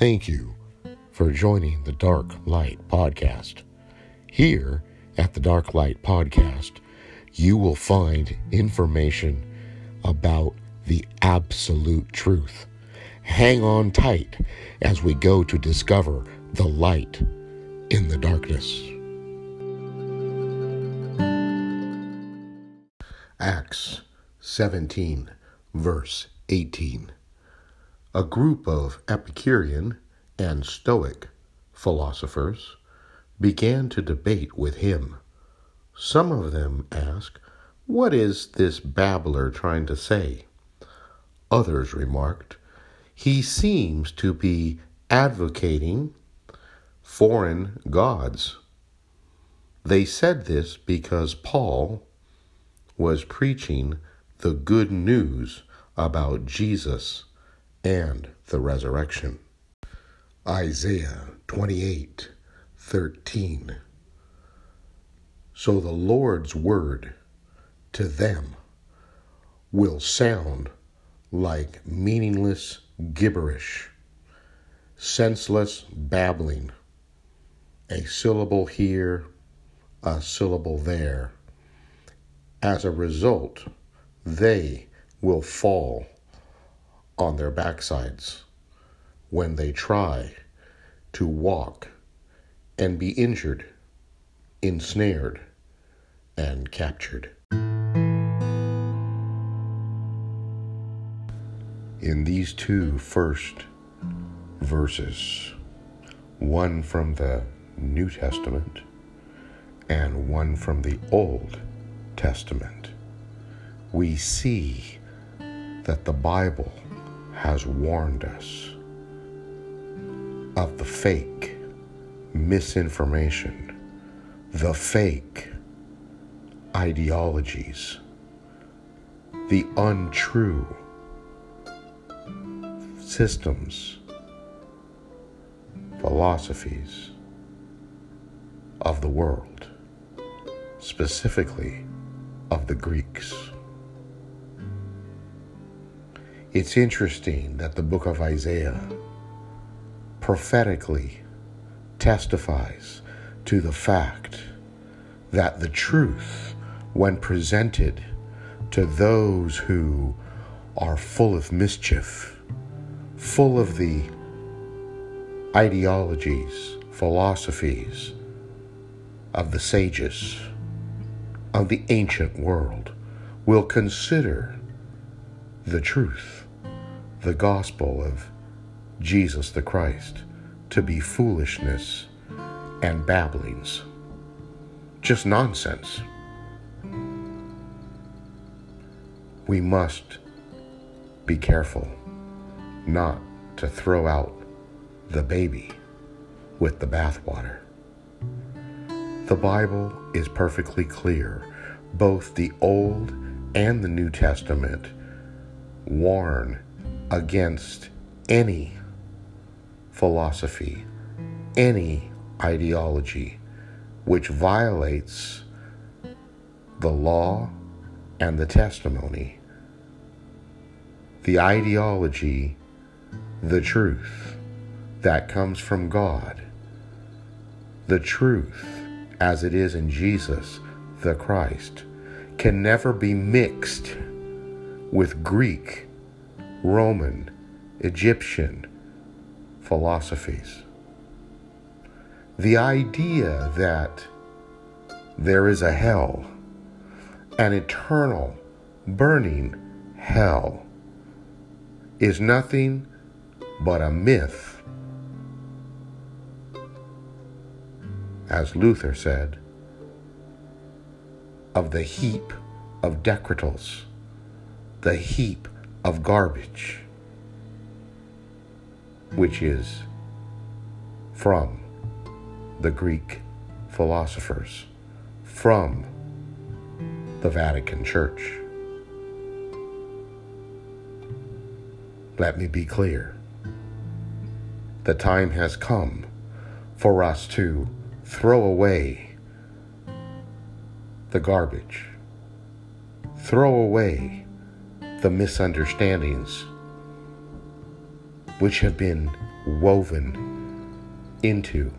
Thank you for joining the Dark Light Podcast. Here at the Dark Light Podcast, you will find information about the absolute truth. Hang on tight as we go to discover the light in the darkness. Acts 17, verse 18. A group of Epicurean and Stoic philosophers began to debate with him. Some of them asked, What is this babbler trying to say? Others remarked, He seems to be advocating foreign gods. They said this because Paul was preaching the good news about Jesus and the resurrection. Isaiah 28 13. So the Lord's word to them will sound like meaningless gibberish, senseless babbling, a syllable here, a syllable there. As a result, they will fall on their backsides when they try to walk and be injured, ensnared, and captured. In these two first verses, one from the New Testament and one from the Old Testament, we see that the Bible has warned us of the fake misinformation, the fake ideologies, the untrue systems, philosophies of the world, specifically of the Greeks. It's interesting that the book of Isaiah prophetically testifies to the fact that the truth, when presented to those who are full of mischief, full of the ideologies, philosophies of the sages of the ancient world, will consider the truth, the gospel of Jesus the Christ, to be foolishness and babblings, just nonsense. We must be careful not to throw out the baby with the bathwater. The Bible is perfectly clear. Both the Old and the New Testament warn against any philosophy, any ideology which violates the law and the testimony, the ideology, the truth that comes from God, the truth as it is in Jesus the Christ, can never be mixed with Greek, Roman, Egyptian, philosophies. The idea that there is a hell, an eternal, burning hell, is nothing but a myth. As Luther said, of the heap of decretals, the heap of garbage which is from the Greek philosophers, from the Vatican Church. Let me be clear. The time has come for us to throw away the garbage, throw away the misunderstandings which have been woven into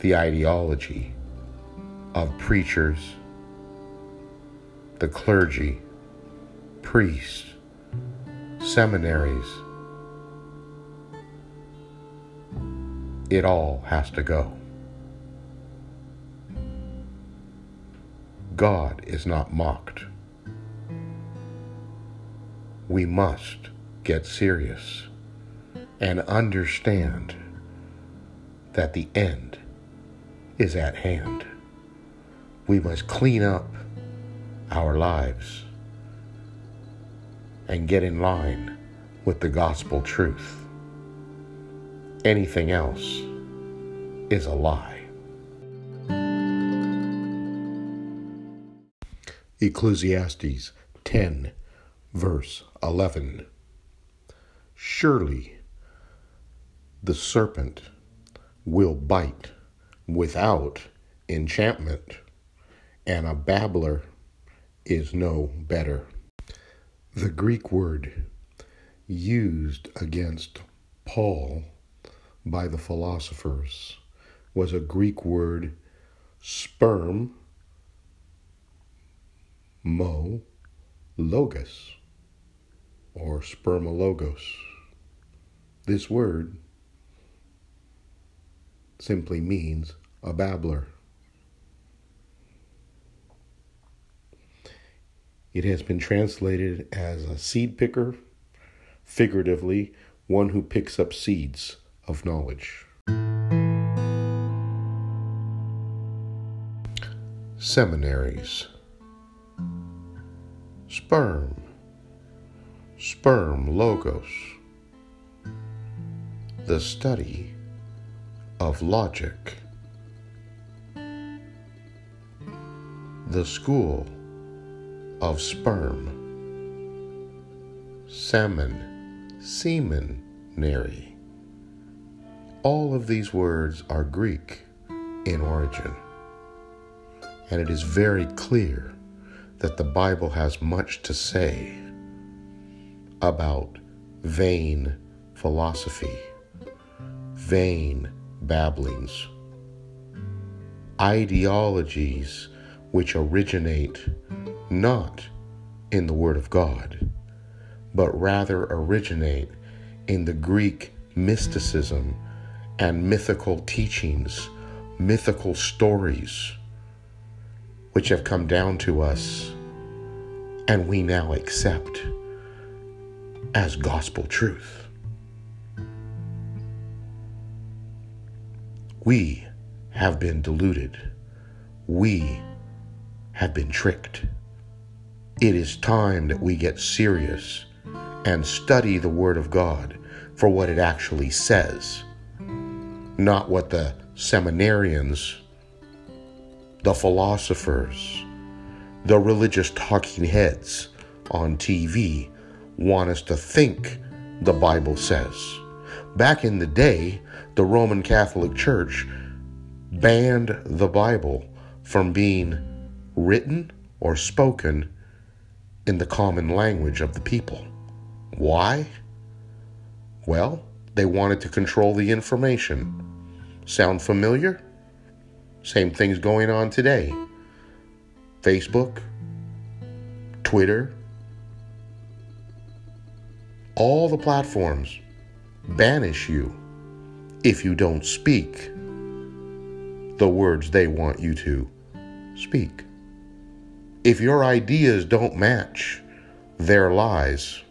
the ideology of preachers, the clergy, priests, seminaries. It all has to go. God is not mocked. We must get serious and understand that the end is at hand. We must clean up our lives and get in line with the gospel truth. Anything else is a lie. Ecclesiastes 10, verse 11. Surely the serpent will bite without enchantment, and a babbler is no better. The Greek word used against Paul by the philosophers was a Greek word sperm mo logos or spermologos. This word simply means a babbler. It has been translated as a seed picker, figuratively, one who picks up seeds of knowledge. Seminaries Sperm Sperm Logos. The study of logic. The school of sperm. Salmon Seminary. All of these words are Greek in origin. And it is very clear that the Bible has much to say about vain philosophy, vain babblings, ideologies which originate not in the Word of God, but rather originate in the Greek mysticism and mythical teachings, mythical stories which have come down to us and we now accept as gospel truth. We have been deluded. We have been tricked. It is time that we get serious and study the Word of God for what it actually says, not what the seminarians the philosophers, the religious talking heads on TV want us to think the Bible says. Back in the day, the Roman Catholic Church banned the Bible from being written or spoken in the common language of the people. Why? Well, they wanted to control the information. Sound familiar? Same things going on today. Facebook, Twitter, all the platforms banish you if you don't speak the words they want you to speak. If your ideas don't match their lies,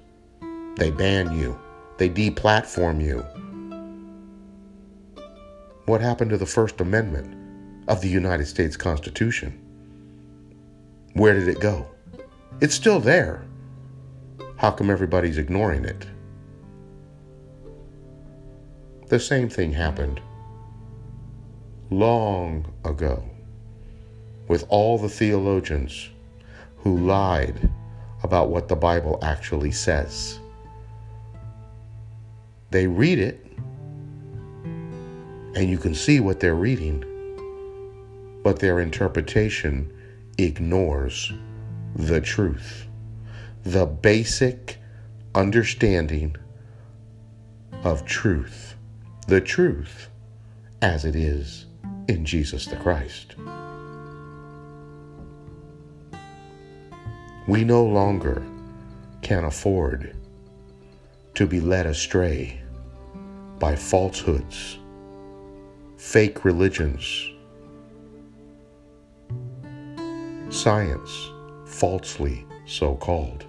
they ban you, they deplatform you. What happened to the First Amendment? of the United States Constitution. Where did it go? It's still there. How come everybody's ignoring it? The same thing happened long ago with all the theologians who lied about what the Bible actually says. They read it, and you can see what they're reading but their interpretation ignores the truth. The basic understanding of truth, the truth as it is in Jesus the Christ. We no longer can afford to be led astray by falsehoods, fake religions, science, falsely so called.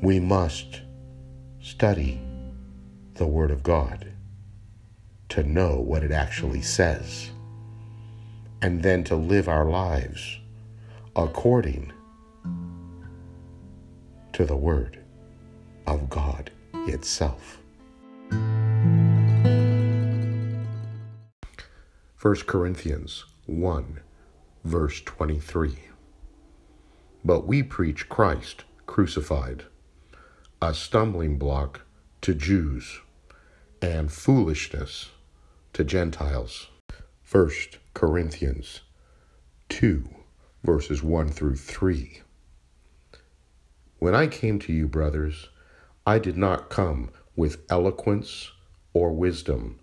We must study the Word of God to know what it actually says, and then to live our lives according to the Word of God itself. 1 Corinthians 1, verse 23. But we preach Christ crucified, a stumbling block to Jews and foolishness to Gentiles. 1 Corinthians 2, verses 1 through 3. When I came to you, brothers, I did not come with eloquence or wisdom,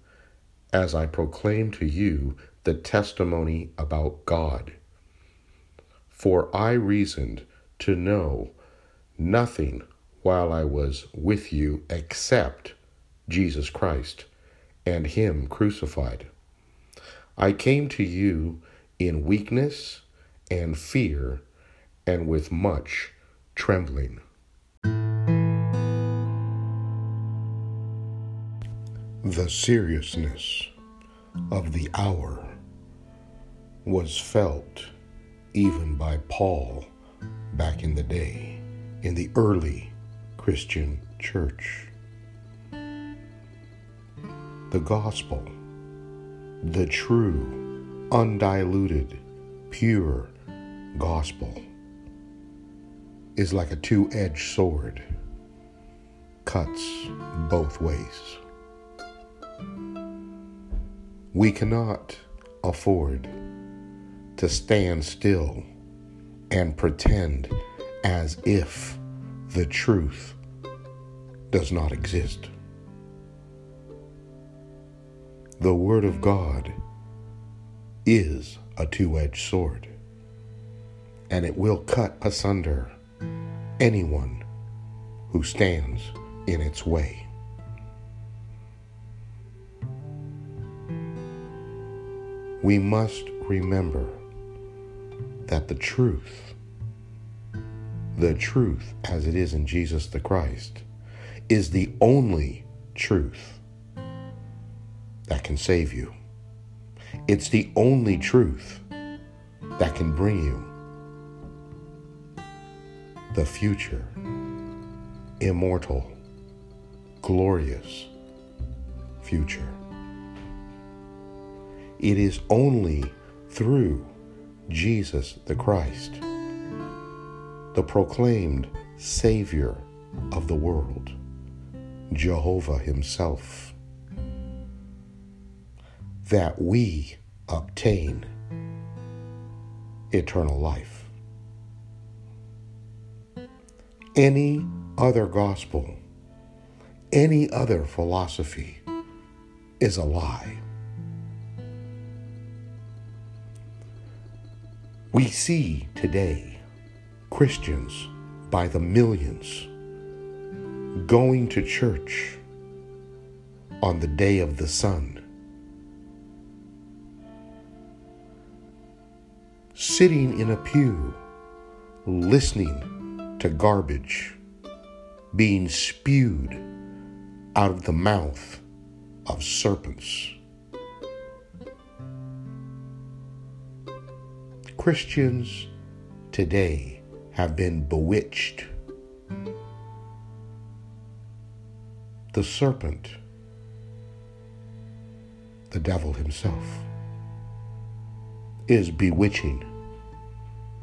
as I proclaimed to you the testimony about God. For I reasoned to know nothing while I was with you except Jesus Christ and Him crucified. I came to you in weakness and fear and with much trembling. The seriousness of the hour was felt even by Paul back in the day, in the early Christian church. The gospel, the true, undiluted, pure gospel, is like a two edged sword, cuts both ways. We cannot afford to stand still and pretend as if the truth does not exist. The Word of God is a two edged sword, and it will cut asunder anyone who stands in its way. we must remember that the truth, the truth as it is in Jesus the Christ, is the only truth that can save you. It's the only truth that can bring you the future, immortal, glorious future. It is only through Jesus the Christ, the proclaimed Savior of the world, Jehovah Himself, that we obtain eternal life. Any other gospel, any other philosophy is a lie. We see today Christians by the millions going to church on the day of the sun, sitting in a pew, listening to garbage being spewed out of the mouth of serpents. Christians today have been bewitched. The serpent, the devil himself, is bewitching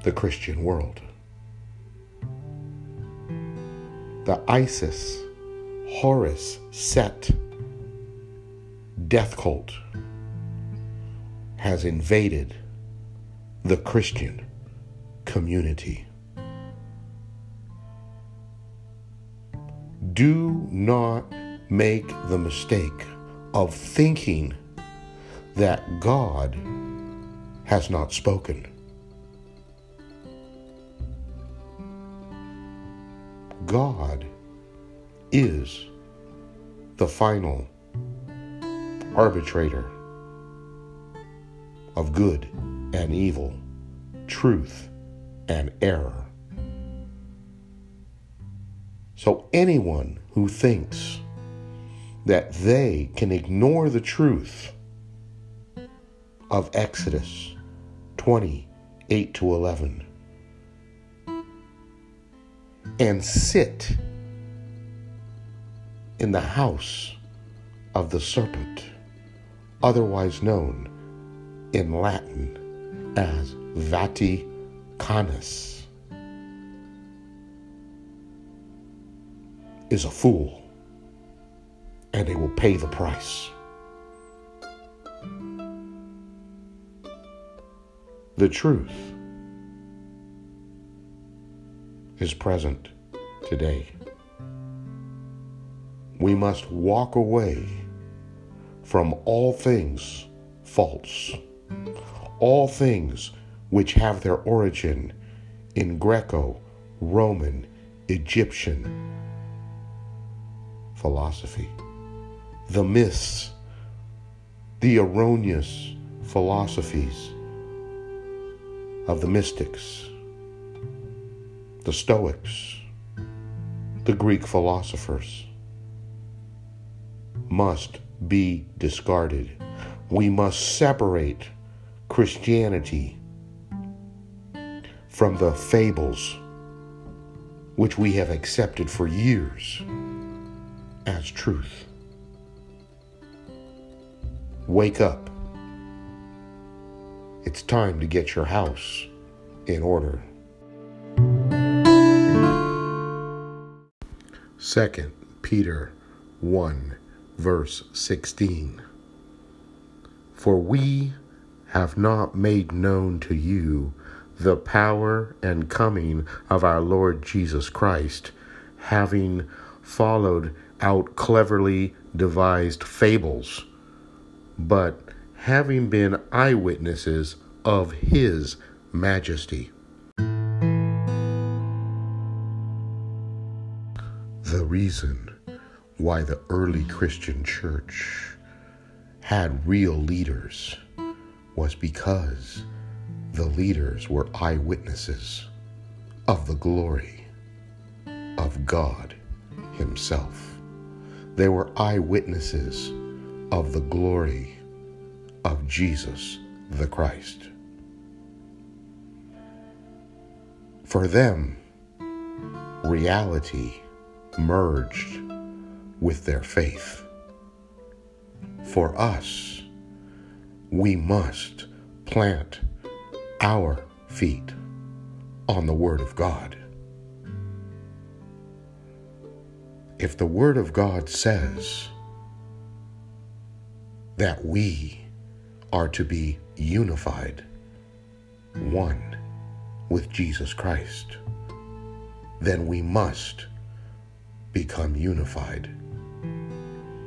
the Christian world. The Isis, Horus, Set, death cult has invaded the Christian community. Do not make the mistake of thinking that God has not spoken. God is the final arbitrator of good and evil, truth and error. So, anyone who thinks that they can ignore the truth of Exodus 20 8 to 11 and sit in the house of the serpent, otherwise known in Latin as Vaticanus, is a fool and they will pay the price. The truth is present today. We must walk away from all things false, all things which have their origin in Greco, Roman, Egyptian philosophy, the myths, the erroneous philosophies of the mystics the Stoics, the Greek philosophers, must be discarded. We must separate Christianity from the fables which we have accepted for years as truth. Wake up. It's time to get your house in order. 2 Peter 1, verse 16. For we have not made known to you the power and coming of our Lord Jesus Christ, having followed out cleverly devised fables, but having been eyewitnesses of his majesty. the reason why the early Christian church had real leaders was because the leaders were eyewitnesses of the glory of God Himself. They were eyewitnesses of the glory of Jesus the Christ. For them, reality merged with their faith. For us, we must plant our feet on the Word of God. If the Word of God says that we are to be unified, one with Jesus Christ, then we must become unified.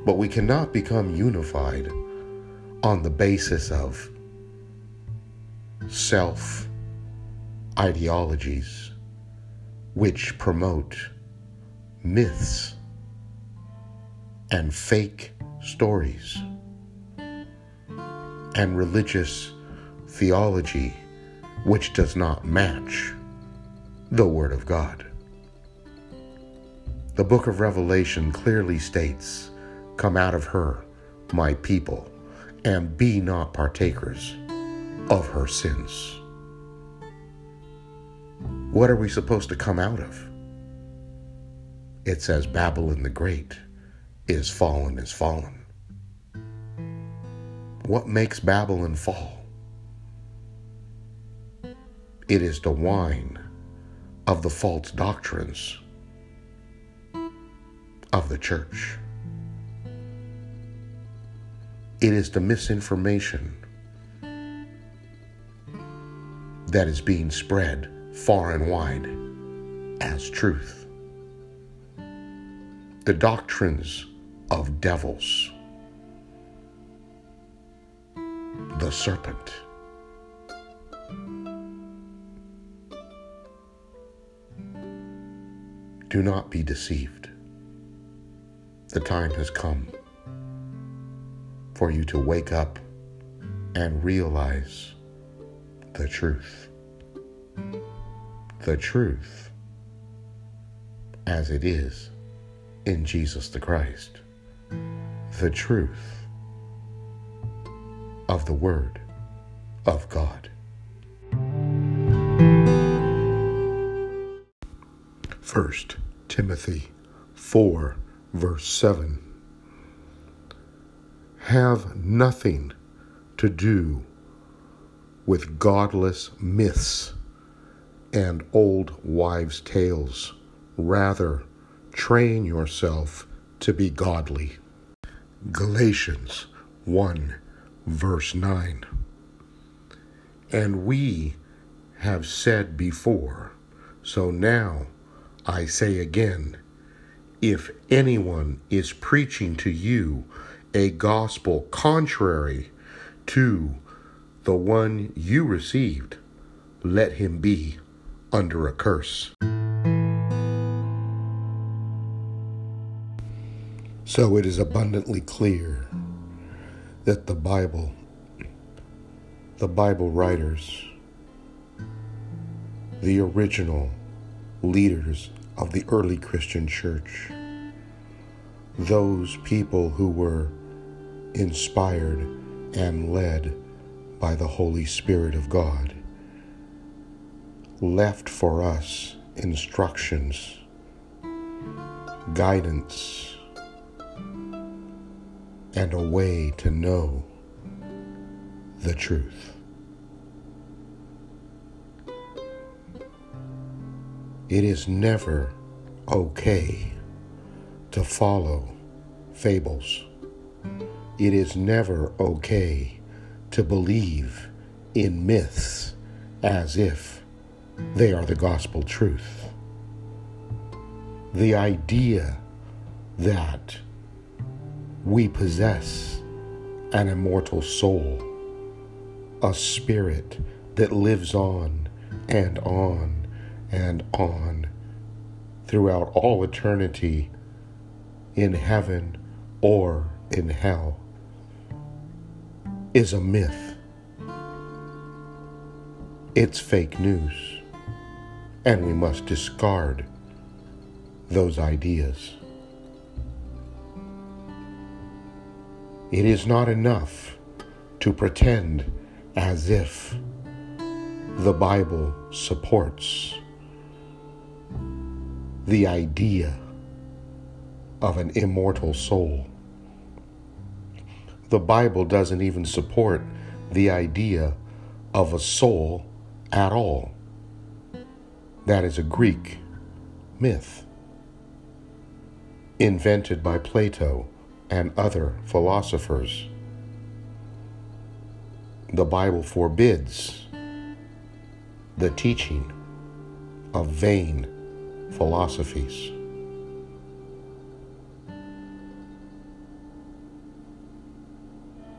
But we cannot become unified on the basis of self ideologies which promote myths and fake stories and religious theology which does not match the Word of God. The book of Revelation clearly states, Come out of her, my people, and be not partakers of her sins. What are we supposed to come out of? It says Babylon the Great is fallen, is fallen. What makes Babylon fall? It is the wine of the false doctrines of the church. It is the misinformation that is being spread far and wide as truth. the doctrines of devils, the serpent. Do not be deceived. The time has come for you to wake up and realize the truth. The truth as it is in Jesus the Christ. The truth of the Word of God. First Timothy 4, verse 7. Have nothing to do with godless myths and old wives' tales. Rather, train yourself to be godly. Galatians 1, verse 9. And we have said before, so now I say again, if anyone is preaching to you a gospel contrary to the one you received, let him be under a curse. So it is abundantly clear that the Bible, the Bible writers, the original leaders of the early Christian church, those people who were inspired and led by the Holy Spirit of God, left for us instructions, guidance, and a way to know the truth. It is never okay to follow fables. It is never okay to believe in myths as if they are the gospel truth. The idea that we possess an immortal soul, a spirit that lives on and on and on throughout all eternity in heaven or in hell is a myth. It's fake news, and we must discard those ideas. It is not enough to pretend as if the Bible supports the idea of an immortal soul. The Bible doesn't even support the idea of a soul at all. That is a Greek myth invented by Plato and other philosophers. The Bible forbids the teaching of vain philosophies.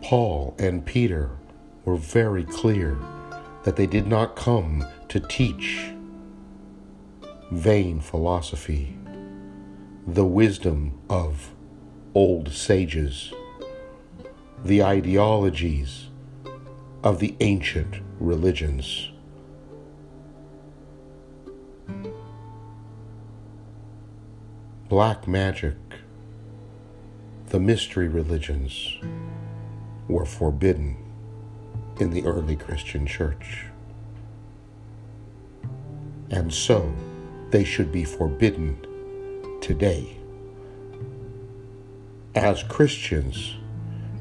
Paul and Peter were very clear that they did not come to teach vain philosophy, the wisdom of old sages, the ideologies of the ancient religions. black magic, the mystery religions were forbidden in the early Christian church. And so they should be forbidden today. As Christians,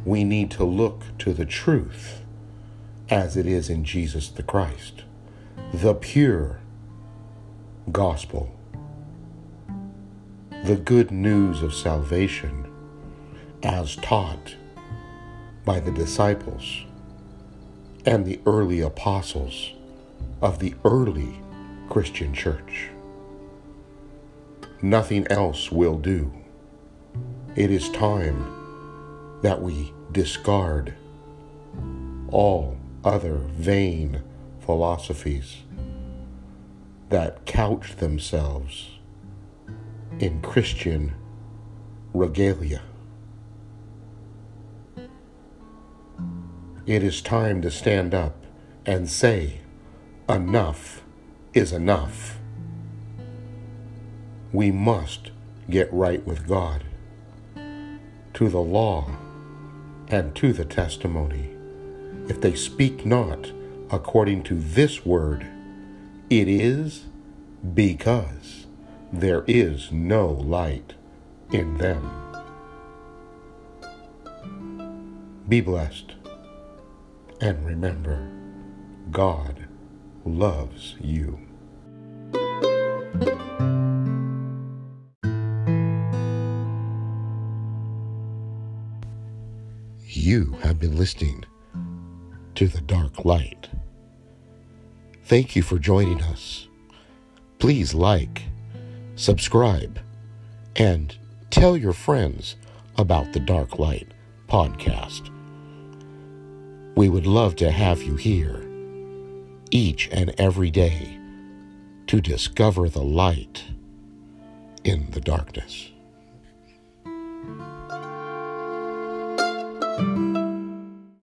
we need to look to the truth as it is in Jesus the Christ, the pure gospel the good news of salvation as taught by the disciples and the early apostles of the early Christian church. Nothing else will do. It is time that we discard all other vain philosophies that couch themselves in Christian regalia. It is time to stand up and say, enough is enough. We must get right with God, to the law, and to the testimony. If they speak not according to this word, it is because there is no light in them. Be blessed, and remember, God loves you. Have been listening to The Dark Light. Thank you for joining us. Please like, subscribe, and tell your friends about the Dark Light podcast. We would love to have you here each and every day to discover the light in the darkness.